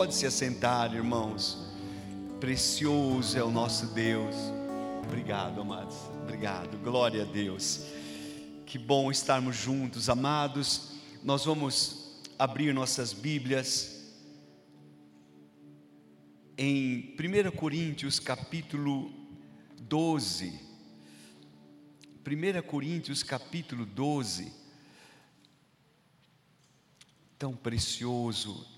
Pode se assentar, irmãos. Precioso é o nosso Deus. Obrigado, amados. Obrigado. Glória a Deus. Que bom estarmos juntos, amados. Nós vamos abrir nossas Bíblias em 1 Coríntios, capítulo 12. 1 Coríntios, capítulo 12. Tão precioso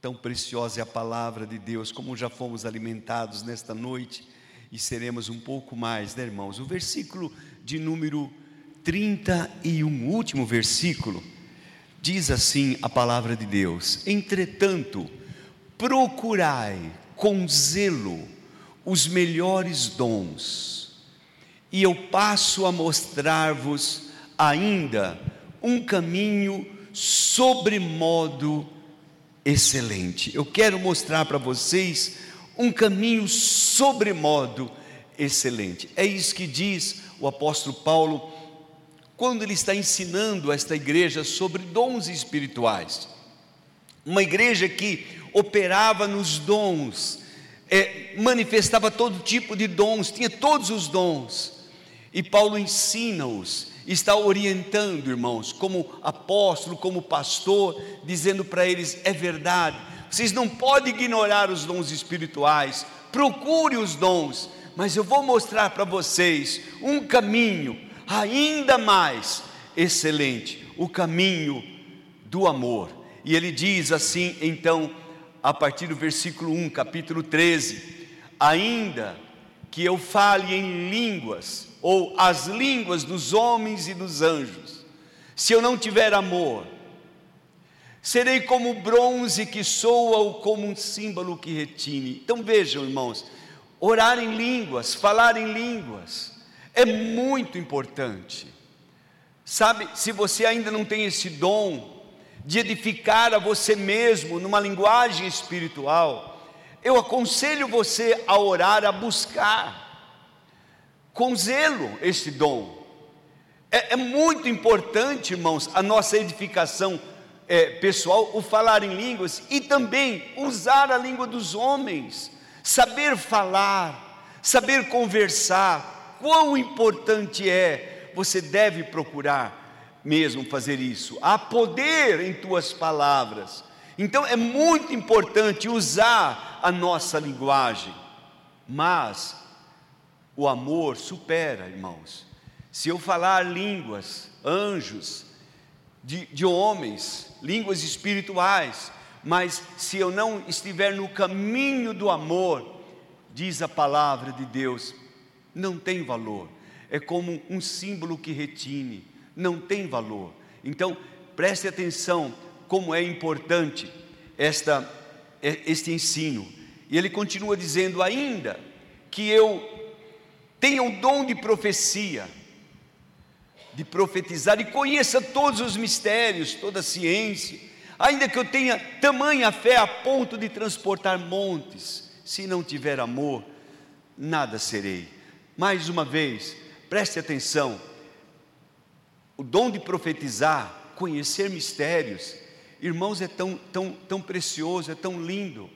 Tão preciosa é a palavra de Deus, como já fomos alimentados nesta noite e seremos um pouco mais, né, irmãos? O versículo de número 31, último versículo, diz assim a palavra de Deus: Entretanto, procurai com zelo os melhores dons, e eu passo a mostrar-vos ainda um caminho sobremodo excelente. Eu quero mostrar para vocês um caminho sobremodo excelente. É isso que diz o apóstolo Paulo quando ele está ensinando esta igreja sobre dons espirituais. Uma igreja que operava nos dons, é, manifestava todo tipo de dons, tinha todos os dons. E Paulo ensina-os está orientando, irmãos, como apóstolo, como pastor, dizendo para eles: é verdade, vocês não podem ignorar os dons espirituais, procure os dons, mas eu vou mostrar para vocês um caminho ainda mais excelente o caminho do amor. E ele diz assim, então, a partir do versículo 1, capítulo 13: ainda que eu fale em línguas, ou as línguas dos homens e dos anjos, se eu não tiver amor, serei como bronze que soa ou como um símbolo que retine. Então vejam, irmãos, orar em línguas, falar em línguas, é muito importante. Sabe, se você ainda não tem esse dom de edificar a você mesmo numa linguagem espiritual, eu aconselho você a orar, a buscar com zelo este dom. É, é muito importante, irmãos, a nossa edificação é, pessoal, o falar em línguas e também usar a língua dos homens, saber falar, saber conversar. Quão importante é, você deve procurar mesmo fazer isso. Há poder em tuas palavras. Então é muito importante usar a nossa linguagem, mas o amor supera, irmãos. Se eu falar línguas, anjos, de, de homens, línguas espirituais, mas se eu não estiver no caminho do amor, diz a palavra de Deus, não tem valor. É como um símbolo que retine, não tem valor. Então, preste atenção como é importante esta, este ensino. E ele continua dizendo ainda que eu tenha o dom de profecia, de profetizar e conheça todos os mistérios, toda a ciência, ainda que eu tenha tamanha fé a ponto de transportar montes, se não tiver amor, nada serei. Mais uma vez, preste atenção: o dom de profetizar, conhecer mistérios, Irmãos, é tão, tão, tão precioso, é tão lindo.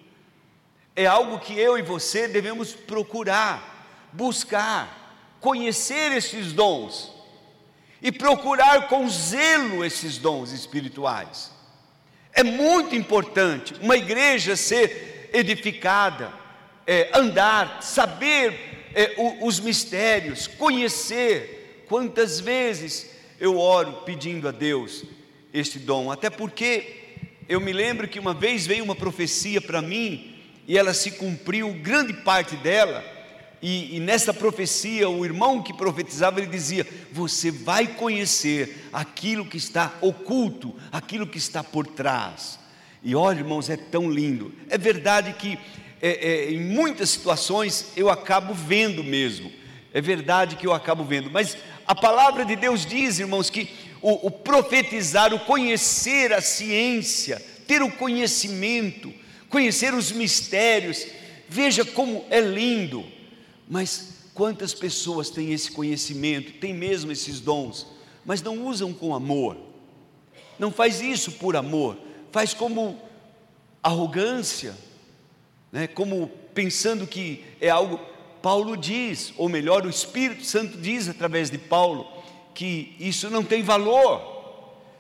É algo que eu e você devemos procurar, buscar, conhecer esses dons e procurar com zelo esses dons espirituais. É muito importante uma igreja ser edificada, é, andar, saber é, o, os mistérios, conhecer. Quantas vezes eu oro pedindo a Deus este dom, até porque eu me lembro que uma vez veio uma profecia para mim e ela se cumpriu, grande parte dela. E, e nessa profecia, o irmão que profetizava, ele dizia: Você vai conhecer aquilo que está oculto, aquilo que está por trás. E olha, irmãos, é tão lindo. É verdade que é, é, em muitas situações eu acabo vendo mesmo. É verdade que eu acabo vendo. Mas a palavra de Deus diz, irmãos, que o, o profetizar, o conhecer a ciência, ter o conhecimento, conhecer os mistérios, veja como é lindo, mas quantas pessoas têm esse conhecimento, têm mesmo esses dons, mas não usam com amor, não faz isso por amor, faz como arrogância, né, como pensando que é algo. Paulo diz, ou melhor, o Espírito Santo diz através de Paulo, que isso não tem valor.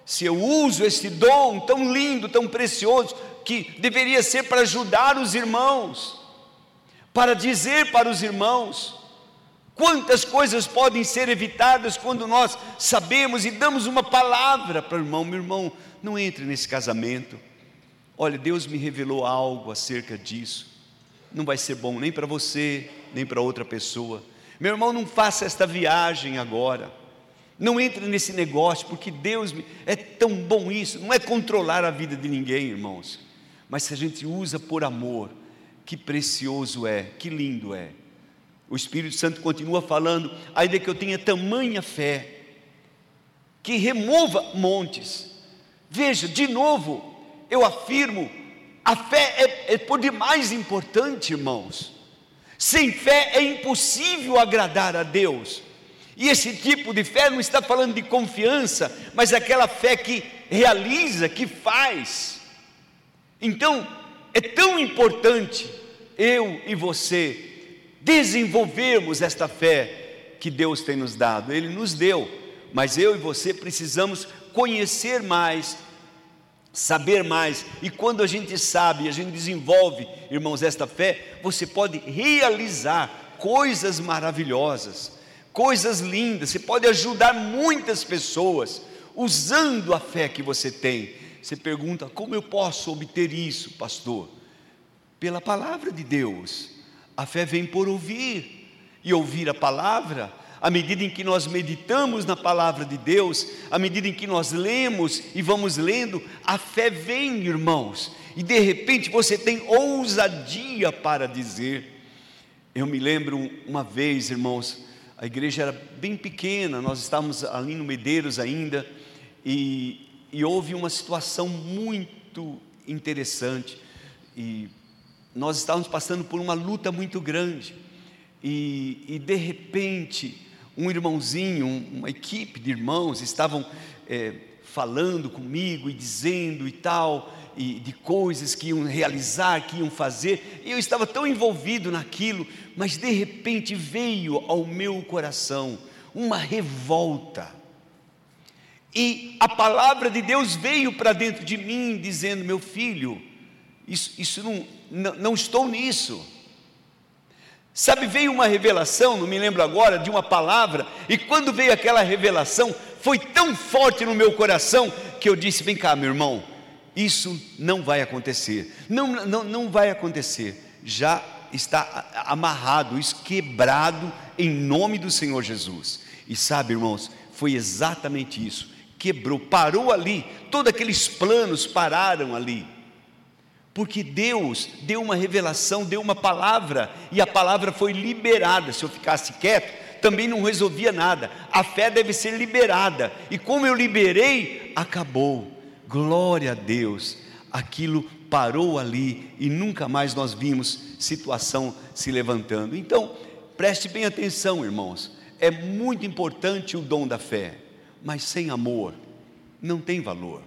Se eu uso este dom tão lindo, tão precioso, que deveria ser para ajudar os irmãos, para dizer para os irmãos, quantas coisas podem ser evitadas quando nós sabemos e damos uma palavra para o irmão: meu irmão, não entre nesse casamento. Olha, Deus me revelou algo acerca disso. Não vai ser bom nem para você, nem para outra pessoa. Meu irmão, não faça esta viagem agora. Não entre nesse negócio, porque Deus me... é tão bom isso. Não é controlar a vida de ninguém, irmãos. Mas se a gente usa por amor, que precioso é, que lindo é. O Espírito Santo continua falando, ainda que eu tenha tamanha fé, que remova montes. Veja, de novo, eu afirmo, a fé é, é por demais importante, irmãos. Sem fé é impossível agradar a Deus. E esse tipo de fé não está falando de confiança, mas aquela fé que realiza, que faz. Então, é tão importante eu e você desenvolvermos esta fé que Deus tem nos dado. Ele nos deu, mas eu e você precisamos conhecer mais, saber mais. E quando a gente sabe, a gente desenvolve, irmãos, esta fé, você pode realizar coisas maravilhosas, coisas lindas. Você pode ajudar muitas pessoas usando a fé que você tem. Você pergunta: como eu posso obter isso, pastor? Pela palavra de Deus. A fé vem por ouvir, e ouvir a palavra, à medida em que nós meditamos na palavra de Deus, à medida em que nós lemos e vamos lendo, a fé vem, irmãos, e de repente você tem ousadia para dizer. Eu me lembro uma vez, irmãos, a igreja era bem pequena, nós estávamos ali no Medeiros ainda, e, e houve uma situação muito interessante, e nós estávamos passando por uma luta muito grande, e, e de repente, um irmãozinho, uma equipe de irmãos estavam é, falando comigo e dizendo e tal, e de coisas que iam realizar, que iam fazer, e eu estava tão envolvido naquilo, mas de repente veio ao meu coração uma revolta, e a palavra de Deus veio para dentro de mim, dizendo: Meu filho, isso, isso não, não, não estou nisso. Sabe, veio uma revelação, não me lembro agora, de uma palavra, e quando veio aquela revelação, foi tão forte no meu coração que eu disse: Vem cá, meu irmão, isso não vai acontecer, não, não, não vai acontecer, já está amarrado, isso quebrado em nome do Senhor Jesus. E sabe, irmãos, foi exatamente isso, quebrou, parou ali, todos aqueles planos pararam ali porque Deus deu uma revelação, deu uma palavra, e a palavra foi liberada. Se eu ficasse quieto, também não resolvia nada. A fé deve ser liberada, e como eu liberei, acabou. Glória a Deus, aquilo parou ali e nunca mais nós vimos situação se levantando. Então, preste bem atenção, irmãos, é muito importante o dom da fé, mas sem amor não tem valor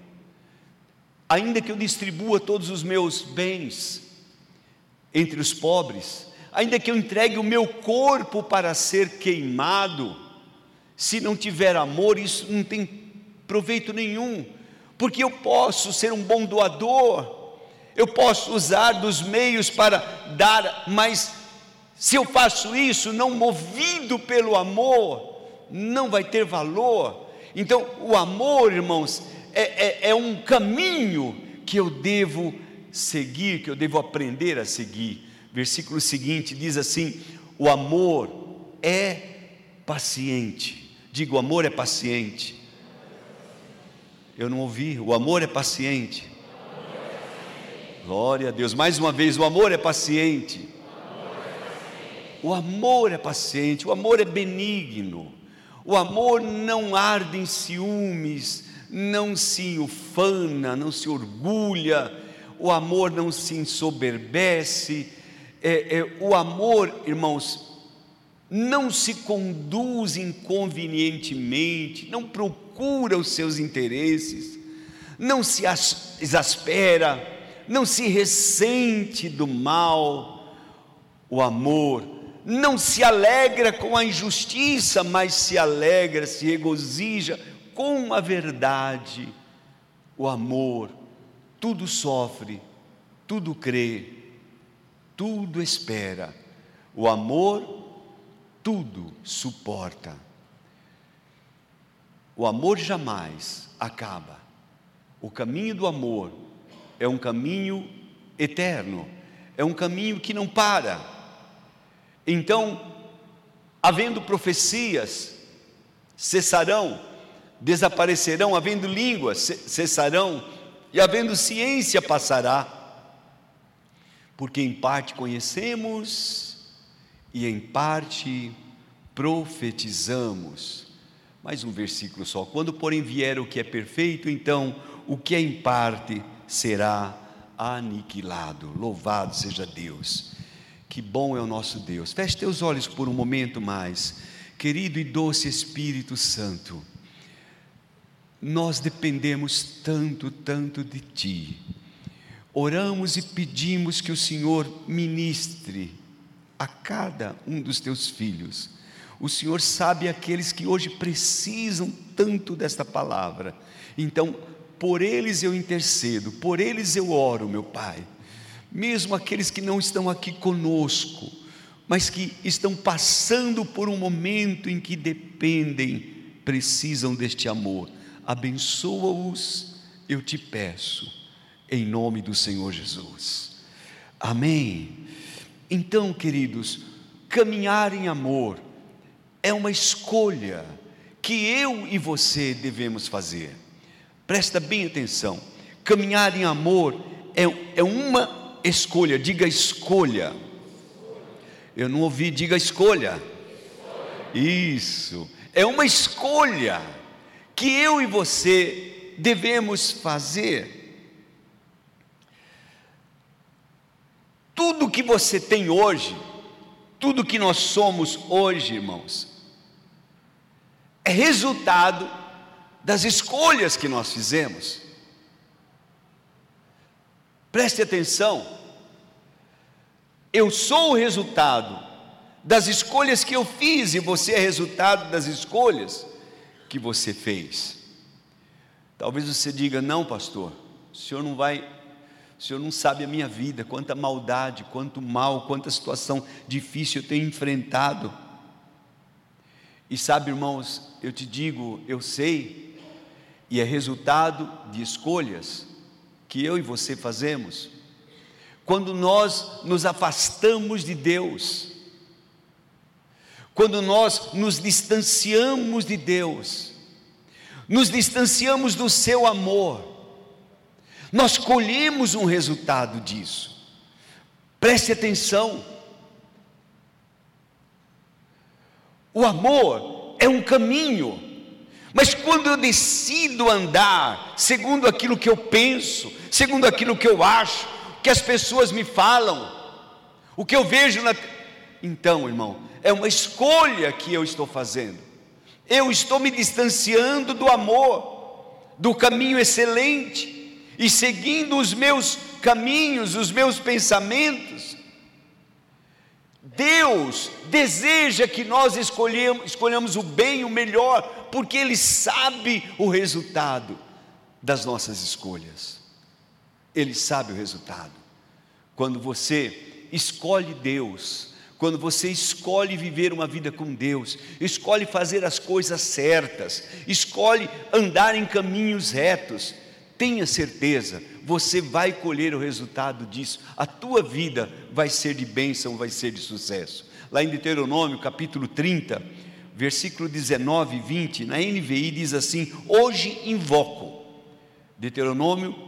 ainda que eu distribua todos os meus bens entre os pobres, ainda que eu entregue o meu corpo para ser queimado, se não tiver amor, isso não tem proveito nenhum, porque eu posso ser um bom doador, eu posso usar dos meios para dar, mas se eu faço isso não movido pelo amor, não vai ter valor. Então, o amor, irmãos, é, é, é um caminho que eu devo seguir, que eu devo aprender a seguir. Versículo seguinte diz assim: o amor é paciente. Digo, o amor é paciente. Eu não ouvi, o amor é paciente. Glória a Deus. Mais uma vez, o amor é paciente. O amor é paciente, o amor é benigno. O amor não arde em ciúmes, não se ufana, não se orgulha, o amor não se ensoberbece, é, é, o amor, irmãos, não se conduz inconvenientemente, não procura os seus interesses, não se exaspera, não se ressente do mal, o amor não se alegra com a injustiça, mas se alegra, se regozija com a verdade, o amor, tudo sofre, tudo crê, tudo espera, o amor tudo suporta. O amor jamais acaba. O caminho do amor é um caminho eterno, é um caminho que não para. Então, havendo profecias, cessarão, desaparecerão, havendo línguas, cessarão, e havendo ciência, passará. Porque em parte conhecemos e em parte profetizamos. Mais um versículo só. Quando, porém, vier o que é perfeito, então o que é em parte será aniquilado. Louvado seja Deus. Que bom é o nosso Deus. Feche teus olhos por um momento mais. Querido e doce Espírito Santo, nós dependemos tanto, tanto de Ti. Oramos e pedimos que o Senhor ministre a cada um dos teus filhos. O Senhor sabe aqueles que hoje precisam tanto desta palavra. Então, por eles eu intercedo, por eles eu oro, meu Pai. Mesmo aqueles que não estão aqui conosco, mas que estão passando por um momento em que dependem, precisam deste amor. Abençoa-os, eu te peço, em nome do Senhor Jesus. Amém. Então, queridos, caminhar em amor é uma escolha que eu e você devemos fazer. Presta bem atenção. Caminhar em amor é, é uma escolha, diga escolha. Eu não ouvi, diga escolha. Isso, é uma escolha que eu e você devemos fazer. Tudo que você tem hoje, tudo que nós somos hoje, irmãos, é resultado das escolhas que nós fizemos. Preste atenção, eu sou o resultado das escolhas que eu fiz e você é resultado das escolhas que você fez. Talvez você diga: não, pastor, o senhor não vai, o senhor não sabe a minha vida, quanta maldade, quanto mal, quanta situação difícil eu tenho enfrentado. E sabe, irmãos, eu te digo, eu sei, e é resultado de escolhas que eu e você fazemos. Quando nós nos afastamos de Deus, quando nós nos distanciamos de Deus, nos distanciamos do seu amor, nós colhemos um resultado disso. Preste atenção. O amor é um caminho, mas quando eu decido andar segundo aquilo que eu penso, segundo aquilo que eu acho, que as pessoas me falam, o que eu vejo na. Então, irmão, é uma escolha que eu estou fazendo. Eu estou me distanciando do amor, do caminho excelente, e seguindo os meus caminhos, os meus pensamentos. Deus deseja que nós escolhamos o bem, o melhor, porque Ele sabe o resultado das nossas escolhas. Ele sabe o resultado. Quando você escolhe Deus, quando você escolhe viver uma vida com Deus, escolhe fazer as coisas certas, escolhe andar em caminhos retos, tenha certeza, você vai colher o resultado disso. A tua vida vai ser de bênção, vai ser de sucesso. Lá em Deuteronômio, capítulo 30, versículo 19 e 20, na NVI diz assim: Hoje invoco. Deuteronômio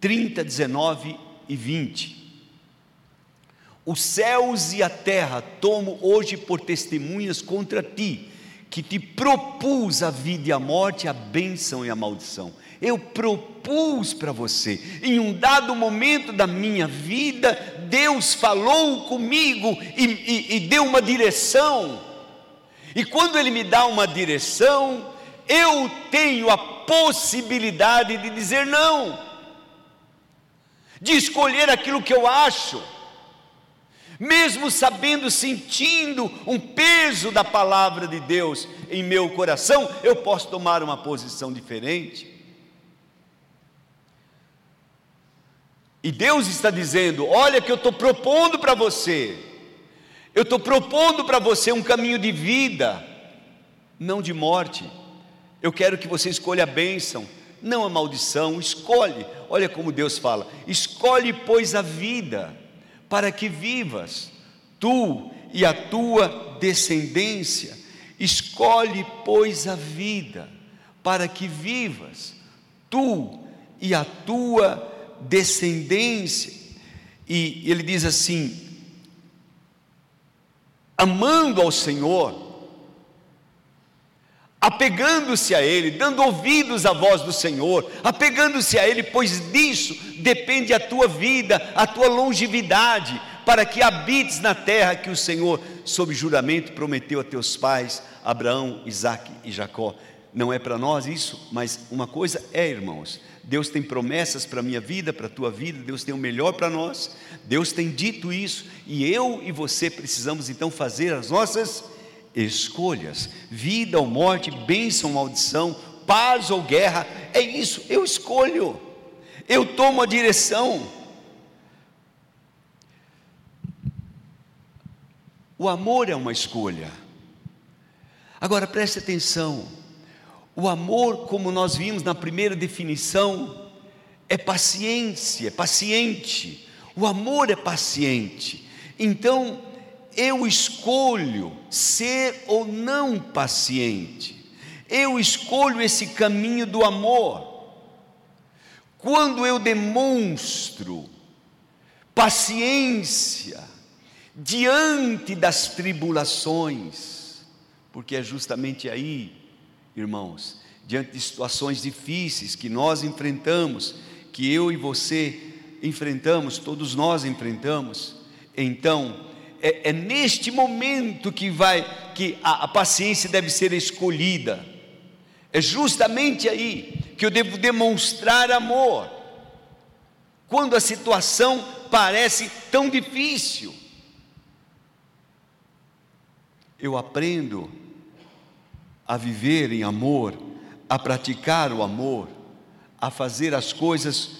30, 19 e 20. Os céus e a terra tomo hoje por testemunhas contra ti, que te propus a vida e a morte, a bênção e a maldição. Eu propus para você, em um dado momento da minha vida, Deus falou comigo e, e, e deu uma direção. E quando Ele me dá uma direção, eu tenho a possibilidade de dizer não. De escolher aquilo que eu acho, mesmo sabendo, sentindo um peso da palavra de Deus em meu coração, eu posso tomar uma posição diferente. E Deus está dizendo: olha, que eu estou propondo para você, eu estou propondo para você um caminho de vida, não de morte. Eu quero que você escolha a bênção, não a maldição. Escolhe, olha como Deus fala: escolhe, pois, a vida, para que vivas, tu e a tua descendência. Escolhe, pois, a vida, para que vivas, tu e a tua descendência. E ele diz assim: amando ao Senhor, apegando-se a Ele, dando ouvidos à voz do Senhor, apegando-se a Ele, pois disso depende a tua vida, a tua longevidade, para que habites na terra que o Senhor, sob juramento, prometeu a teus pais, Abraão, Isaque e Jacó. Não é para nós isso, mas uma coisa é, irmãos, Deus tem promessas para a minha vida, para a tua vida, Deus tem o melhor para nós, Deus tem dito isso, e eu e você precisamos então fazer as nossas escolhas: vida ou morte, bênção ou maldição, paz ou guerra, é isso, eu escolho, eu tomo a direção. O amor é uma escolha. Agora preste atenção, o amor, como nós vimos na primeira definição, é paciência, é paciente. O amor é paciente. Então, eu escolho ser ou não paciente. Eu escolho esse caminho do amor. Quando eu demonstro paciência diante das tribulações, porque é justamente aí irmãos, diante de situações difíceis que nós enfrentamos, que eu e você enfrentamos, todos nós enfrentamos, então é, é neste momento que vai que a, a paciência deve ser escolhida. É justamente aí que eu devo demonstrar amor. Quando a situação parece tão difícil, eu aprendo a viver em amor, a praticar o amor, a fazer as coisas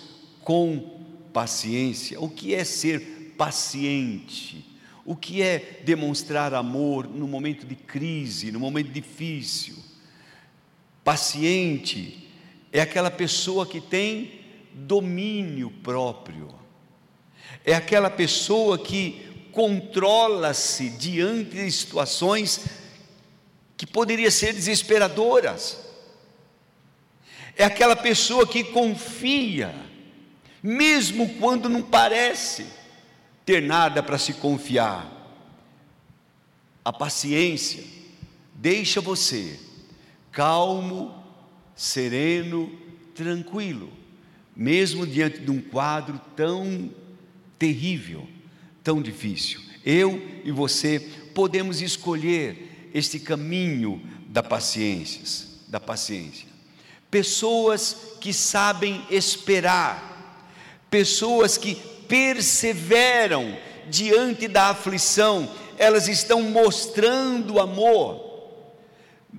com paciência. O que é ser paciente? O que é demonstrar amor no momento de crise, no momento difícil? Paciente é aquela pessoa que tem domínio próprio, é aquela pessoa que controla-se diante de situações que poderia ser desesperadoras. É aquela pessoa que confia, mesmo quando não parece ter nada para se confiar. A paciência deixa você calmo, sereno, tranquilo, mesmo diante de um quadro tão terrível, tão difícil. Eu e você podemos escolher este caminho da paciência, da paciência. Pessoas que sabem esperar, pessoas que perseveram diante da aflição, elas estão mostrando amor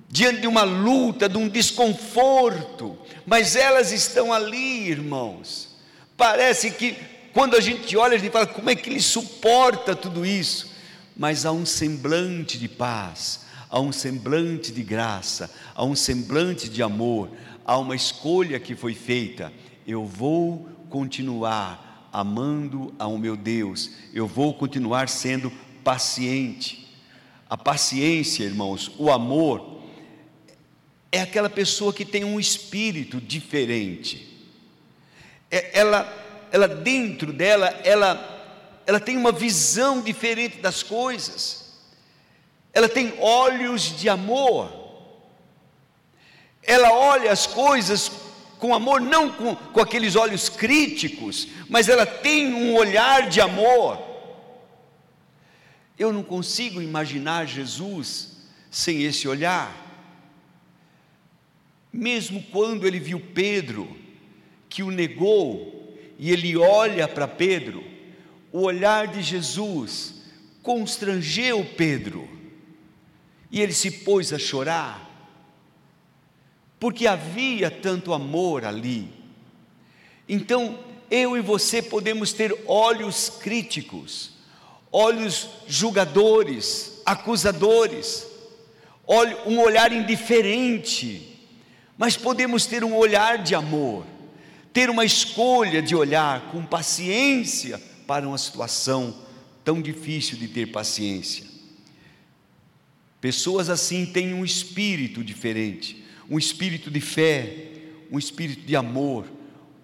diante de uma luta, de um desconforto, mas elas estão ali, irmãos. Parece que quando a gente olha, a gente fala: como é que ele suporta tudo isso? Mas há um semblante de paz, há um semblante de graça, há um semblante de amor, há uma escolha que foi feita. Eu vou continuar amando ao meu Deus, eu vou continuar sendo paciente. A paciência, irmãos, o amor, é aquela pessoa que tem um espírito diferente. É, ela, ela dentro dela, ela, ela tem uma visão diferente das coisas ela tem olhos de amor, ela olha as coisas com amor, não com, com aqueles olhos críticos, mas ela tem um olhar de amor. Eu não consigo imaginar Jesus sem esse olhar. Mesmo quando ele viu Pedro, que o negou, e ele olha para Pedro, o olhar de Jesus constrangeu Pedro, e ele se pôs a chorar, porque havia tanto amor ali. Então, eu e você podemos ter olhos críticos, olhos julgadores, acusadores, um olhar indiferente, mas podemos ter um olhar de amor, ter uma escolha de olhar com paciência para uma situação tão difícil de ter paciência. Pessoas assim têm um espírito diferente, um espírito de fé, um espírito de amor,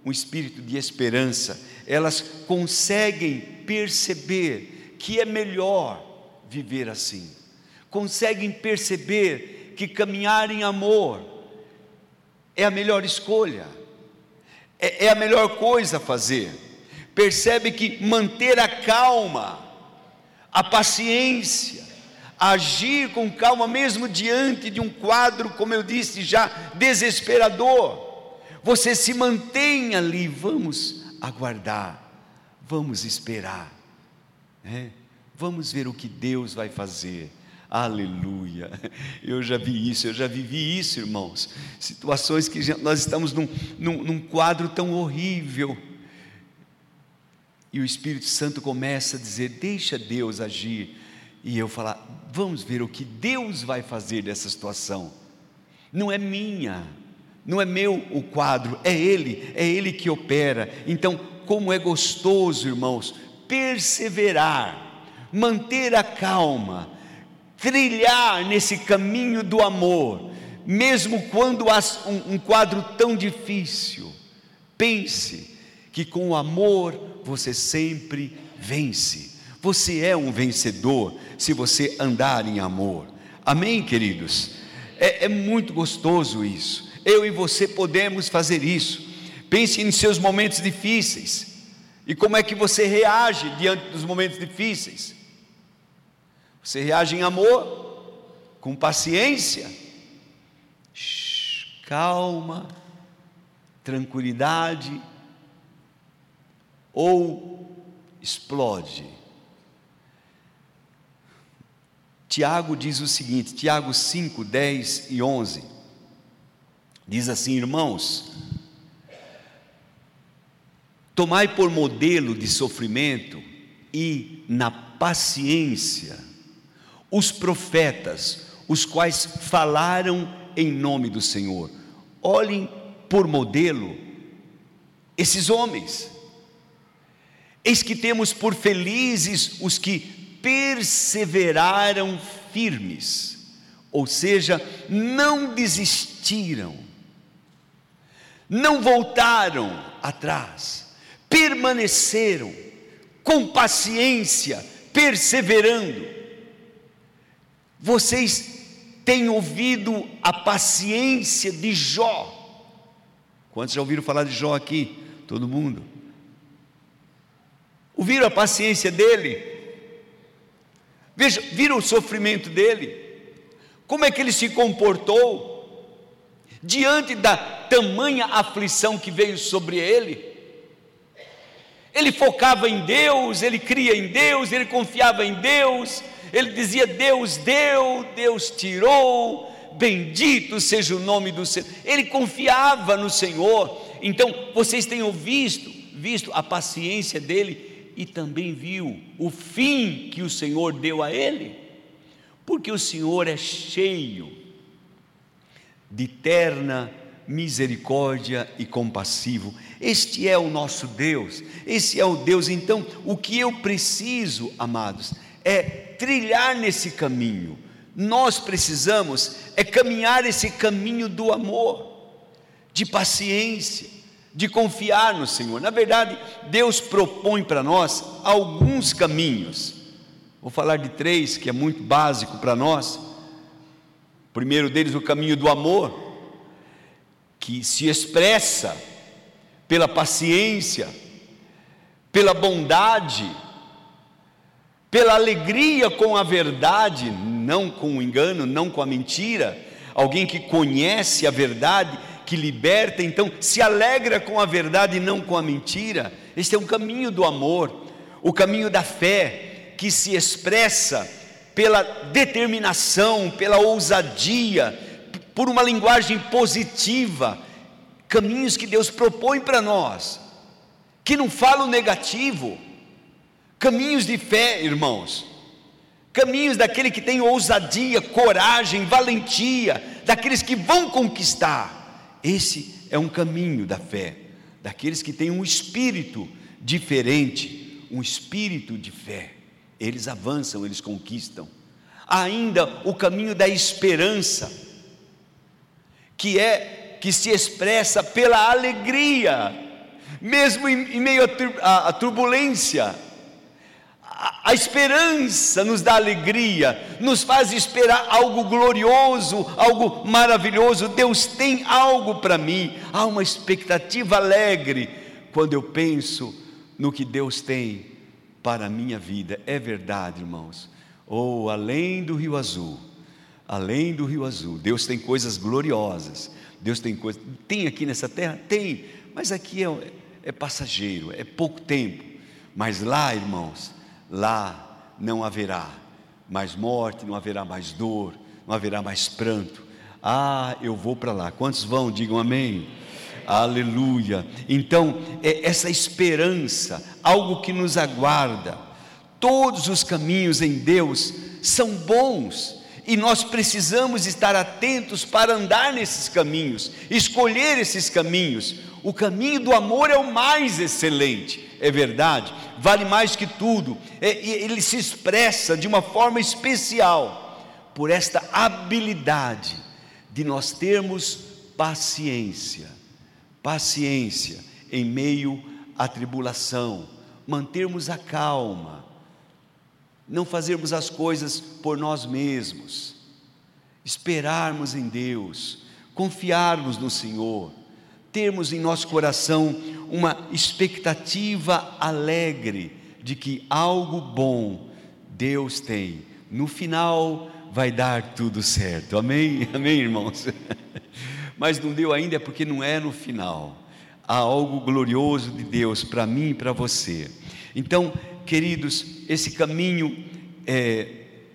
um espírito de esperança. Elas conseguem perceber que é melhor viver assim conseguem perceber que caminhar em amor é a melhor escolha, é, é a melhor coisa a fazer. Percebe que manter a calma, a paciência, agir com calma, mesmo diante de um quadro, como eu disse, já desesperador, você se mantém ali, vamos aguardar, vamos esperar, né? vamos ver o que Deus vai fazer. Aleluia. Eu já vi isso, eu já vivi isso, irmãos. Situações que nós estamos num, num, num quadro tão horrível. E o Espírito Santo começa a dizer: Deixa Deus agir. E eu falar: Vamos ver o que Deus vai fazer dessa situação. Não é minha, não é meu o quadro, é Ele, é Ele que opera. Então, como é gostoso, irmãos, perseverar, manter a calma trilhar nesse caminho do amor, mesmo quando há um, um quadro tão difícil. Pense que com o amor você sempre vence. Você é um vencedor se você andar em amor. Amém, queridos? É, é, muito gostoso isso. Eu e você podemos fazer isso. Pense em seus momentos difíceis e como é que você reage diante dos momentos difíceis. Você reage em amor, com paciência, calma, tranquilidade, ou explode. Tiago diz o seguinte, Tiago 5, 10 e 11, diz assim: irmãos, tomai por modelo de sofrimento e na paciência os profetas, os quais falaram em nome do Senhor. Olhem por modelo esses homens. Eis que temos por felizes os que perseveraram firmes, ou seja, não desistiram, não voltaram atrás, permaneceram com paciência, perseverando. Vocês têm ouvido a paciência de Jó. Quantos já ouviram falar de Jó aqui? Todo mundo. Ouviram a paciência dele? Veja, viram o sofrimento dele? Como é que ele se comportou diante da tamanha aflição que veio sobre ele? Ele focava em Deus, ele cria em Deus, ele confiava em Deus, ele dizia: Deus deu, Deus tirou, bendito seja o nome do Senhor. Ele confiava no Senhor. Então, vocês tenham visto, visto a paciência dele e também viu o fim que o Senhor deu a ele, porque o Senhor é cheio de terna misericórdia e compassivo. Este é o nosso Deus, esse é o Deus. Então, o que eu preciso, amados, é trilhar nesse caminho. Nós precisamos é caminhar esse caminho do amor, de paciência, de confiar no Senhor. Na verdade, Deus propõe para nós alguns caminhos. Vou falar de três que é muito básico para nós. O primeiro deles, o caminho do amor, que se expressa pela paciência, pela bondade, pela alegria com a verdade, não com o engano, não com a mentira, alguém que conhece a verdade, que liberta, então se alegra com a verdade e não com a mentira. Este é um caminho do amor, o caminho da fé, que se expressa pela determinação, pela ousadia, por uma linguagem positiva, caminhos que Deus propõe para nós, que não falam negativo, caminhos de fé, irmãos, caminhos daquele que tem ousadia, coragem, valentia, daqueles que vão conquistar. Esse é um caminho da fé, daqueles que têm um espírito diferente, um espírito de fé. Eles avançam, eles conquistam. Ainda o caminho da esperança, que é que se expressa pela alegria, mesmo em, em meio à turbulência, a esperança nos dá alegria, nos faz esperar algo glorioso, algo maravilhoso. Deus tem algo para mim, há uma expectativa alegre quando eu penso no que Deus tem para a minha vida. É verdade, irmãos. Ou oh, além do Rio Azul, além do Rio Azul, Deus tem coisas gloriosas. Deus tem coisas. Tem aqui nessa terra? Tem, mas aqui é, é passageiro, é pouco tempo. Mas lá, irmãos, lá não haverá mais morte, não haverá mais dor, não haverá mais pranto. Ah, eu vou para lá. Quantos vão? Digam amém. Aleluia. Então, é essa esperança, algo que nos aguarda. Todos os caminhos em Deus são bons e nós precisamos estar atentos para andar nesses caminhos, escolher esses caminhos. O caminho do amor é o mais excelente, é verdade, vale mais que tudo. É, ele se expressa de uma forma especial por esta habilidade de nós termos paciência, paciência em meio à tribulação, mantermos a calma, não fazermos as coisas por nós mesmos, esperarmos em Deus, confiarmos no Senhor termos em nosso coração uma expectativa alegre de que algo bom Deus tem. No final vai dar tudo certo. Amém? Amém, irmãos? Mas não deu ainda porque não é no final. Há algo glorioso de Deus para mim e para você. Então, queridos, esse caminho é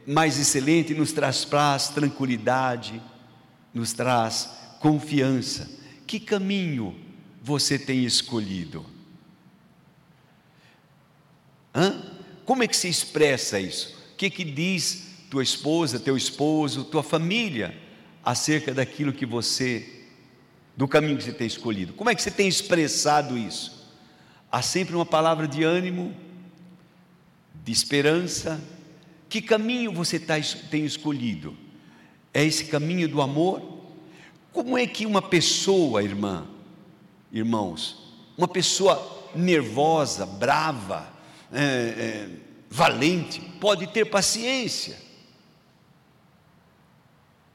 mais excelente nos traz paz, tranquilidade, nos traz confiança que caminho você tem escolhido? Hã? Como é que se expressa isso? O que, que diz tua esposa, teu esposo, tua família acerca daquilo que você, do caminho que você tem escolhido? Como é que você tem expressado isso? Há sempre uma palavra de ânimo, de esperança. Que caminho você tá, tem escolhido? É esse caminho do amor? Como é que uma pessoa, irmã, irmãos, uma pessoa nervosa, brava, é, é, valente, pode ter paciência?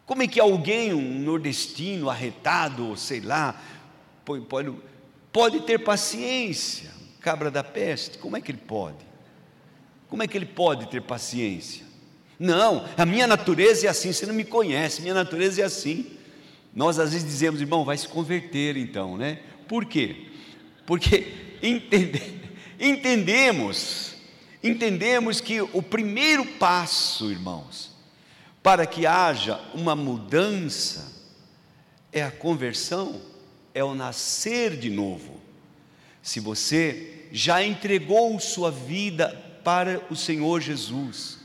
Como é que alguém, um nordestino arretado, sei lá, pode, pode ter paciência? Cabra da peste, como é que ele pode? Como é que ele pode ter paciência? Não, a minha natureza é assim, você não me conhece, minha natureza é assim. Nós às vezes dizemos, irmão, vai se converter então, né? Por quê? Porque entende, entendemos, entendemos que o primeiro passo, irmãos, para que haja uma mudança, é a conversão, é o nascer de novo. Se você já entregou sua vida para o Senhor Jesus,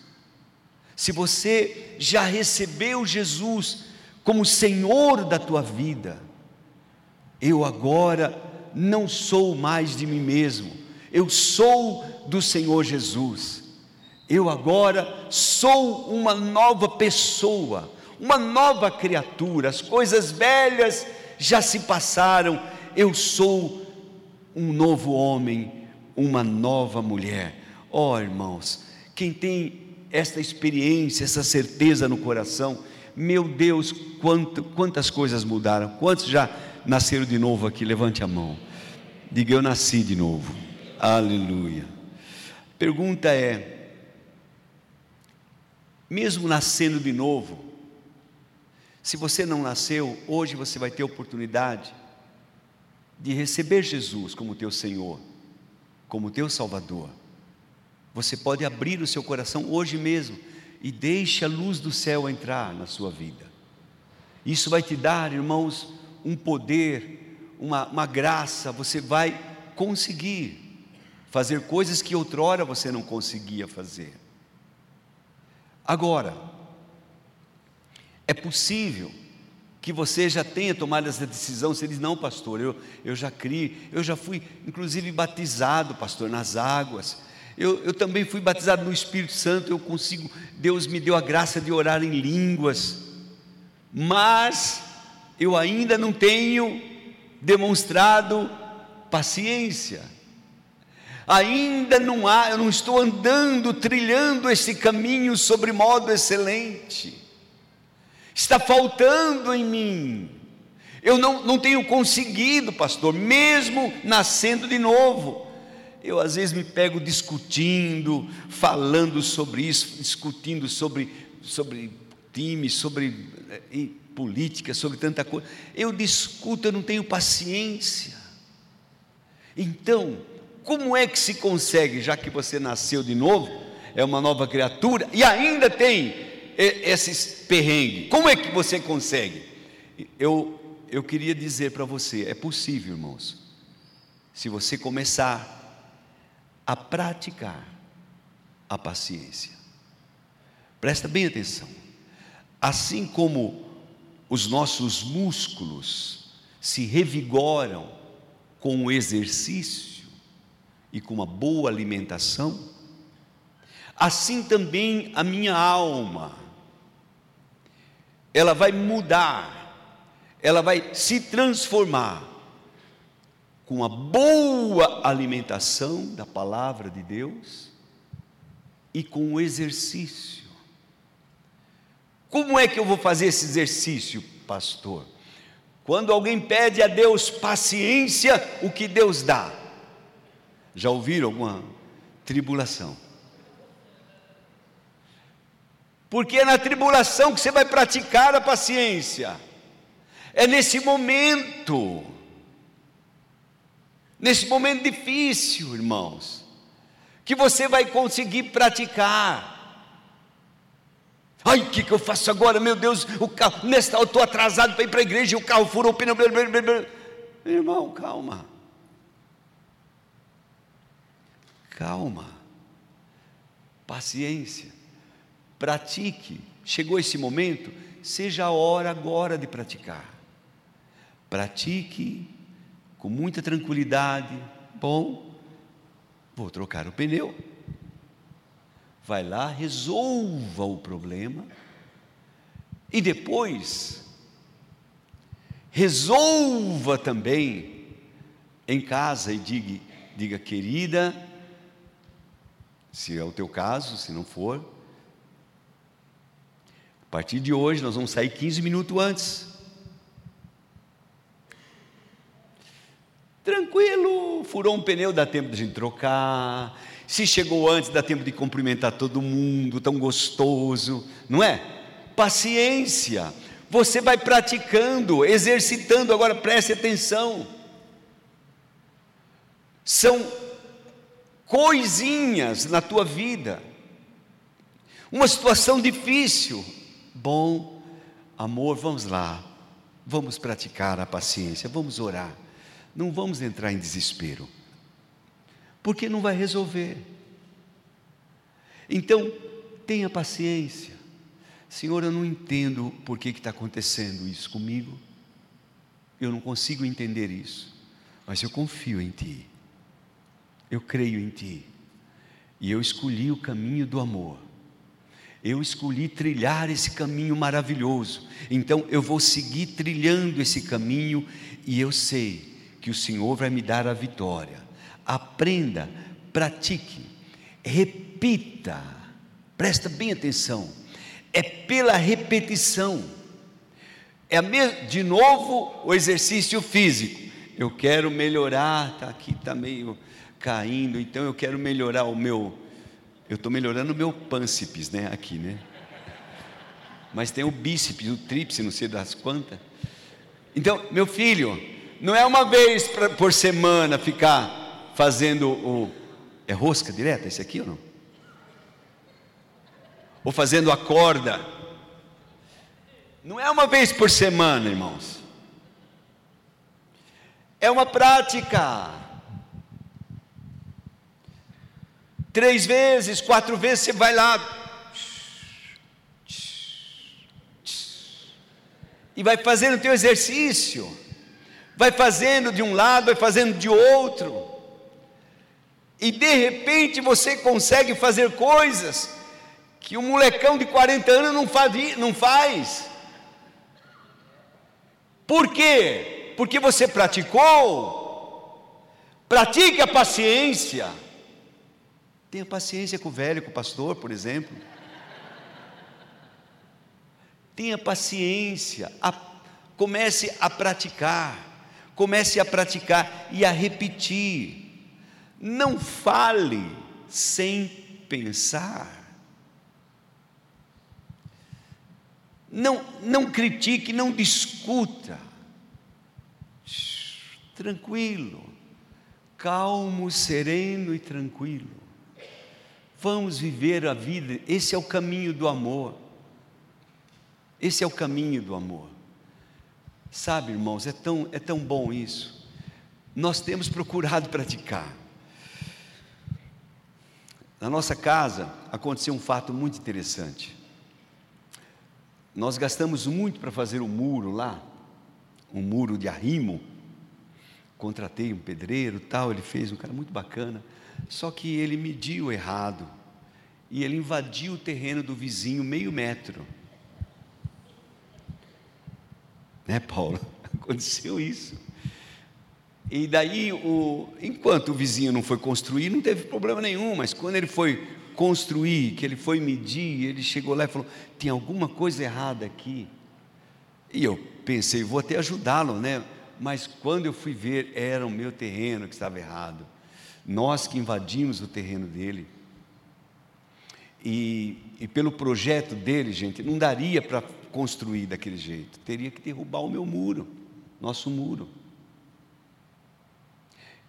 se você já recebeu Jesus como Senhor da tua vida. Eu agora não sou mais de mim mesmo, eu sou do Senhor Jesus. Eu agora sou uma nova pessoa, uma nova criatura. As coisas velhas já se passaram. Eu sou um novo homem, uma nova mulher. Ó oh, irmãos, quem tem esta experiência, essa certeza no coração, meu Deus, quanto, quantas coisas mudaram. Quantos já nasceram de novo aqui? Levante a mão. Diga eu nasci de novo. Aleluia. Pergunta é: mesmo nascendo de novo, Se você não nasceu, hoje você vai ter oportunidade de receber Jesus como teu Senhor, como teu Salvador. Você pode abrir o seu coração hoje mesmo e deixe a luz do céu entrar na sua vida. Isso vai te dar, irmãos, um poder, uma, uma graça, você vai conseguir fazer coisas que outrora você não conseguia fazer. Agora, é possível que você já tenha tomado essa decisão, você diz, não pastor, eu, eu já criei, eu já fui inclusive batizado, pastor, nas águas, eu, eu também fui batizado no Espírito Santo, eu consigo, Deus me deu a graça de orar em línguas, mas eu ainda não tenho demonstrado paciência. Ainda não há, eu não estou andando, trilhando esse caminho sobre modo excelente. Está faltando em mim. Eu não, não tenho conseguido, pastor, mesmo nascendo de novo. Eu às vezes me pego discutindo, falando sobre isso, discutindo sobre, sobre time, sobre eh, política, sobre tanta coisa. Eu discuto, eu não tenho paciência. Então, como é que se consegue, já que você nasceu de novo, é uma nova criatura e ainda tem esses perrengues? Como é que você consegue? Eu, eu queria dizer para você: é possível, irmãos, se você começar a praticar a paciência. Presta bem atenção. Assim como os nossos músculos se revigoram com o exercício e com uma boa alimentação, assim também a minha alma, ela vai mudar, ela vai se transformar com a boa alimentação da palavra de Deus e com o exercício como é que eu vou fazer esse exercício, pastor? Quando alguém pede a Deus paciência, o que Deus dá? Já ouviram alguma tribulação? Porque é na tribulação que você vai praticar a paciência. É nesse momento, nesse momento difícil, irmãos, que você vai conseguir praticar. Ai, o que, que eu faço agora? Meu Deus, o carro, nesta eu estou atrasado para ir para a igreja o carro furou o pneu. Irmão, calma. Calma. Paciência. Pratique. Chegou esse momento, seja a hora agora de praticar. Pratique com muita tranquilidade. Bom, vou trocar o pneu vai lá, resolva o problema e depois resolva também em casa e diga, diga querida, se é o teu caso, se não for, a partir de hoje nós vamos sair 15 minutos antes. Tranquilo, furou um pneu, dá tempo de trocar, se chegou antes, dá tempo de cumprimentar todo mundo, tão gostoso, não é? Paciência. Você vai praticando, exercitando, agora preste atenção. São coisinhas na tua vida. Uma situação difícil. Bom, amor, vamos lá. Vamos praticar a paciência, vamos orar. Não vamos entrar em desespero porque não vai resolver. Então, tenha paciência. Senhor, eu não entendo por que está acontecendo isso comigo. Eu não consigo entender isso. Mas eu confio em Ti. Eu creio em Ti. E eu escolhi o caminho do amor. Eu escolhi trilhar esse caminho maravilhoso. Então eu vou seguir trilhando esse caminho e eu sei que o Senhor vai me dar a vitória aprenda, pratique, repita, presta bem atenção, é pela repetição, é de novo o exercício físico. Eu quero melhorar, tá aqui está meio caindo, então eu quero melhorar o meu, eu estou melhorando o meu pâncipes, né? Aqui, né? mas tem o bíceps, o tríceps, não sei das quantas. Então, meu filho, não é uma vez pra, por semana ficar fazendo o. É rosca direta esse aqui ou não? Ou fazendo a corda. Não é uma vez por semana, irmãos. É uma prática. Três vezes, quatro vezes você vai lá, e vai fazendo o teu exercício, vai fazendo de um lado, vai fazendo de outro, e de repente você consegue fazer coisas que um molecão de 40 anos não faz. Não faz. Por quê? Porque você praticou. Pratique a paciência. Tenha paciência com o velho, com o pastor, por exemplo. Tenha paciência, a, comece a praticar, comece a praticar e a repetir. Não fale sem pensar. Não, não critique, não discuta. Tranquilo, calmo, sereno e tranquilo. Vamos viver a vida, esse é o caminho do amor. Esse é o caminho do amor. Sabe, irmãos, é tão, é tão bom isso. Nós temos procurado praticar. Na nossa casa aconteceu um fato muito interessante. Nós gastamos muito para fazer um muro lá, um muro de arrimo. Contratei um pedreiro, tal, ele fez um cara muito bacana. Só que ele mediu errado e ele invadiu o terreno do vizinho meio metro. Né, Paulo? Aconteceu isso. E daí, o, enquanto o vizinho não foi construir, não teve problema nenhum, mas quando ele foi construir, que ele foi medir, ele chegou lá e falou: tem alguma coisa errada aqui. E eu pensei, vou até ajudá-lo, né? Mas quando eu fui ver, era o meu terreno que estava errado. Nós que invadimos o terreno dele. E, e pelo projeto dele, gente, não daria para construir daquele jeito. Teria que derrubar o meu muro, nosso muro.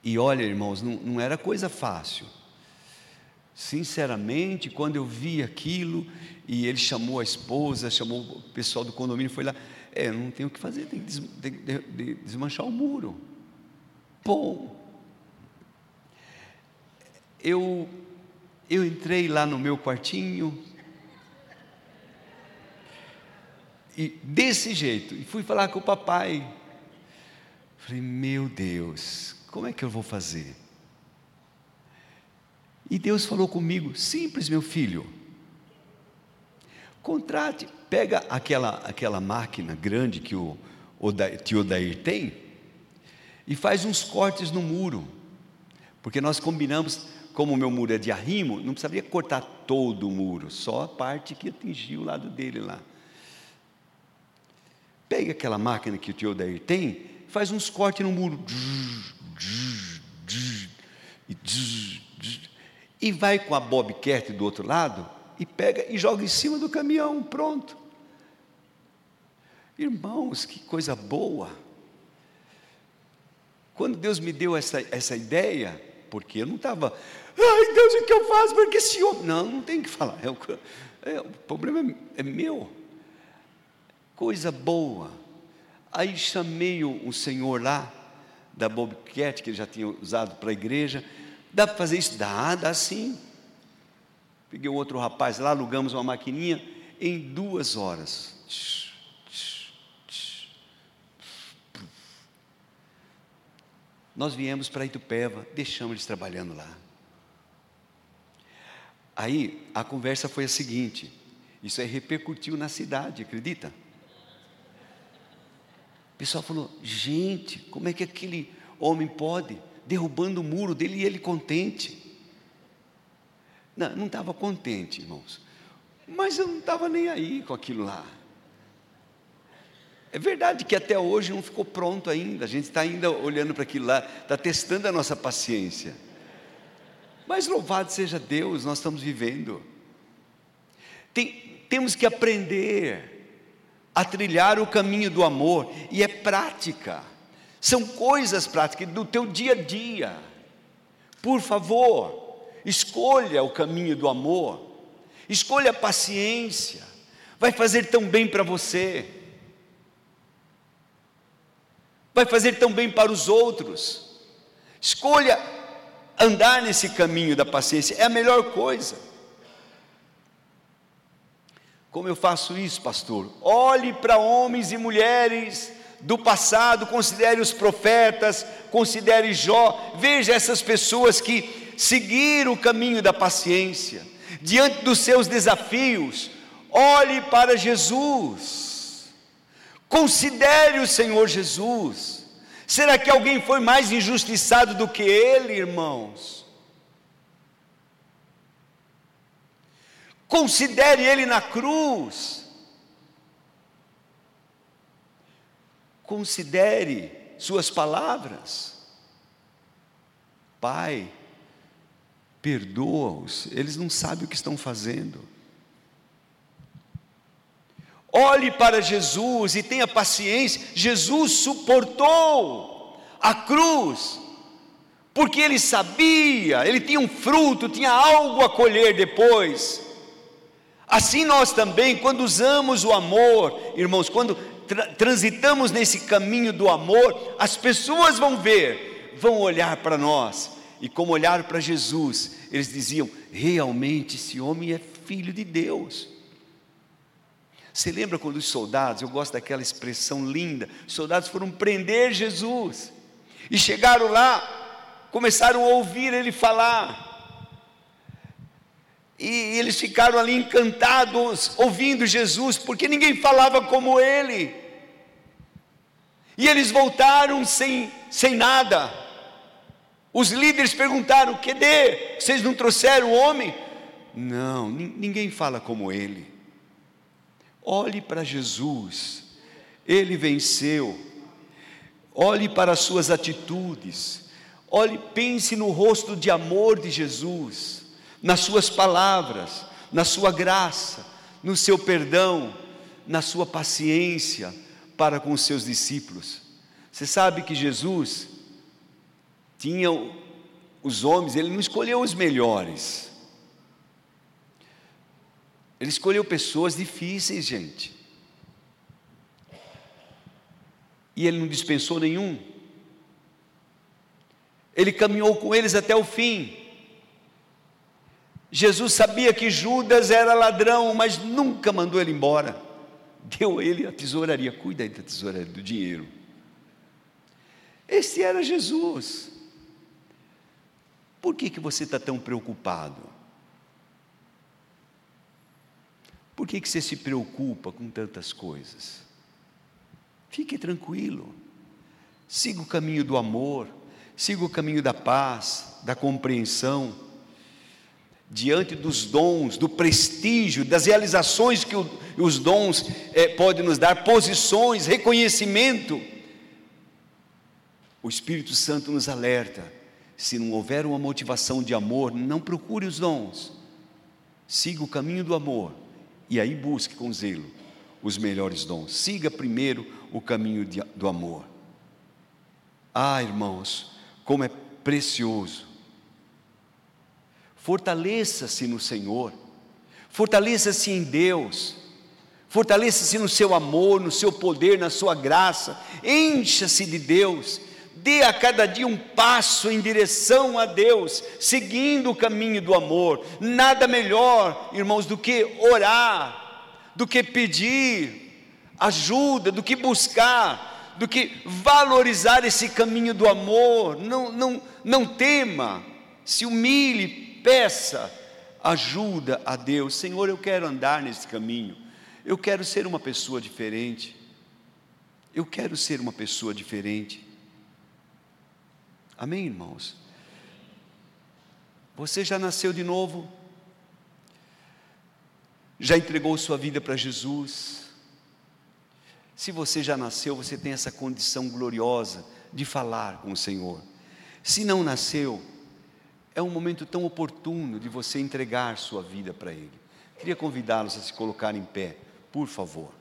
E olha, irmãos, não, não era coisa fácil. Sinceramente, quando eu vi aquilo, e ele chamou a esposa, chamou o pessoal do condomínio, foi lá, é, não tem o que fazer, tem que, des, tem que desmanchar o muro. Bom, eu, eu entrei lá no meu quartinho, E desse jeito, e fui falar com o papai. Falei, meu Deus, como é que eu vou fazer? E Deus falou comigo, simples, meu filho. Contrate, pega aquela, aquela máquina grande que o, o tio Odair tem e faz uns cortes no muro. Porque nós combinamos, como o meu muro é de arrimo, não precisaria cortar todo o muro, só a parte que atingiu o lado dele lá. Pega aquela máquina que o tio Odair tem, faz uns cortes no muro. E vai com a bobcat do outro lado e pega e joga em cima do caminhão, pronto. Irmãos, que coisa boa. Quando Deus me deu essa, essa ideia, porque eu não estava, ai Deus, o que eu faço? Porque esse homem. Não, não tem que falar. É é, o problema é, é meu coisa boa. Aí chamei o, senhor lá, da Bobcat, que ele já tinha usado para a igreja. Dá para fazer isso? Dá, dá sim. Peguei o outro rapaz lá, alugamos uma maquininha em duas horas. Nós viemos para Itupeva, deixamos eles trabalhando lá. Aí a conversa foi a seguinte: isso aí repercutiu na cidade, acredita? Pessoal falou: gente, como é que aquele homem pode, derrubando o muro dele e ele contente? Não, não estava contente, irmãos, mas eu não estava nem aí com aquilo lá. É verdade que até hoje não ficou pronto ainda, a gente está ainda olhando para aquilo lá, está testando a nossa paciência. Mas louvado seja Deus, nós estamos vivendo. Tem, temos que aprender a trilhar o caminho do amor, e é prática, são coisas práticas do teu dia a dia. Por favor, escolha o caminho do amor, escolha a paciência, vai fazer tão bem para você, vai fazer tão bem para os outros. Escolha andar nesse caminho da paciência, é a melhor coisa. Como eu faço isso, pastor? Olhe para homens e mulheres do passado, considere os profetas, considere Jó, veja essas pessoas que seguiram o caminho da paciência, diante dos seus desafios, olhe para Jesus, considere o Senhor Jesus. Será que alguém foi mais injustiçado do que ele, irmãos? Considere ele na cruz. Considere suas palavras. Pai, perdoa-os, eles não sabem o que estão fazendo. Olhe para Jesus e tenha paciência. Jesus suportou a cruz, porque ele sabia, ele tinha um fruto, tinha algo a colher depois. Assim nós também, quando usamos o amor, irmãos, quando tra transitamos nesse caminho do amor, as pessoas vão ver, vão olhar para nós, e como olharam para Jesus, eles diziam: realmente esse homem é filho de Deus. Você lembra quando os soldados, eu gosto daquela expressão linda, os soldados foram prender Jesus, e chegaram lá, começaram a ouvir ele falar, e eles ficaram ali encantados, ouvindo Jesus, porque ninguém falava como ele. E eles voltaram sem, sem nada. Os líderes perguntaram: Cadê? Vocês não trouxeram o homem? Não, ninguém fala como ele. Olhe para Jesus, ele venceu. Olhe para as suas atitudes. Olhe, pense no rosto de amor de Jesus nas suas palavras, na sua graça, no seu perdão, na sua paciência para com os seus discípulos. Você sabe que Jesus tinha os homens, ele não escolheu os melhores. Ele escolheu pessoas difíceis, gente. E ele não dispensou nenhum. Ele caminhou com eles até o fim. Jesus sabia que Judas era ladrão, mas nunca mandou ele embora. Deu a ele a tesouraria, cuida aí da tesouraria, do dinheiro. Esse era Jesus. Por que, que você está tão preocupado? Por que, que você se preocupa com tantas coisas? Fique tranquilo. Siga o caminho do amor, siga o caminho da paz, da compreensão diante dos dons, do prestígio, das realizações que os dons é, podem nos dar, posições, reconhecimento. O Espírito Santo nos alerta: se não houver uma motivação de amor, não procure os dons, siga o caminho do amor e aí busque com zelo os melhores dons. Siga primeiro o caminho de, do amor. Ah, irmãos, como é precioso Fortaleça-se no Senhor, fortaleça-se em Deus, fortaleça-se no seu amor, no seu poder, na sua graça, encha-se de Deus, dê a cada dia um passo em direção a Deus, seguindo o caminho do amor. Nada melhor, irmãos, do que orar, do que pedir ajuda, do que buscar, do que valorizar esse caminho do amor. Não, não, não tema, se humilhe, peça ajuda a Deus. Senhor, eu quero andar nesse caminho. Eu quero ser uma pessoa diferente. Eu quero ser uma pessoa diferente. Amém, irmãos? Você já nasceu de novo? Já entregou sua vida para Jesus? Se você já nasceu, você tem essa condição gloriosa de falar com o Senhor. Se não nasceu, é um momento tão oportuno de você entregar sua vida para Ele. Queria convidá-los a se colocar em pé, por favor.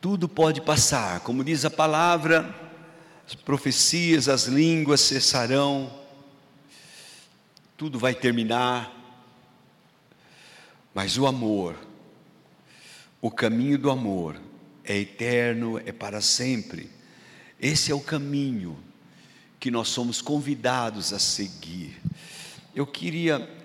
Tudo pode passar, como diz a palavra, as profecias, as línguas cessarão, tudo vai terminar, mas o amor, o caminho do amor é eterno, é para sempre. Esse é o caminho que nós somos convidados a seguir. Eu queria